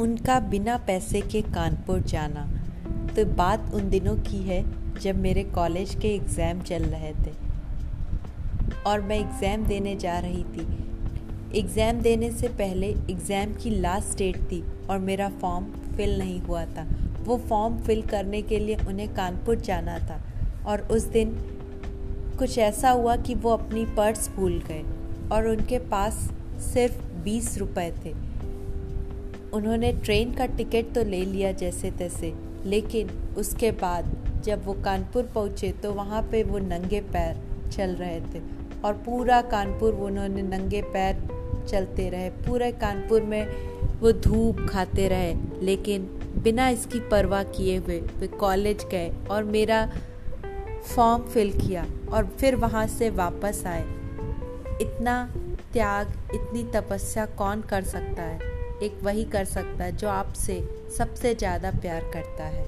उनका बिना पैसे के कानपुर जाना। तो बात उन दिनों की है, जब मेरे कॉलेज के एग्ज़ाम चल रहे थे। और मैं एग्ज़ाम देने जा रही थी। एग्ज़ाम देने से पहले एग्ज़ाम की लास्ट डेट थी और मेरा फॉर्म फिल नहीं हुआ था। वो फॉर्म फिल करने के लिए उन्हें कानपुर जाना था। और उस दिन कुछ ऐसा हुआ कि वो अपनी पर्स भूल गए और उनके पास सिर्फ़ बीस रुपए थे। उन्होंने ट्रेन का टिकट तो ले लिया जैसे तैसे, लेकिन उसके बाद जब वो कानपुर पहुँचे तो वहाँ पे वो नंगे पैर चल रहे थे और पूरा कानपुर उन्होंने नंगे पैर चलते रहे। पूरे कानपुर में वो धूप खाते रहे, लेकिन बिना इसकी परवाह किए हुए वे कॉलेज गए और मेरा फॉर्म फिल किया और फिर वहाँ से वापस आए। इतना त्याग, इतनी तपस्या कौन कर सकता है? एक वही कर सकता है जो आपसे सबसे ज़्यादा प्यार करता है।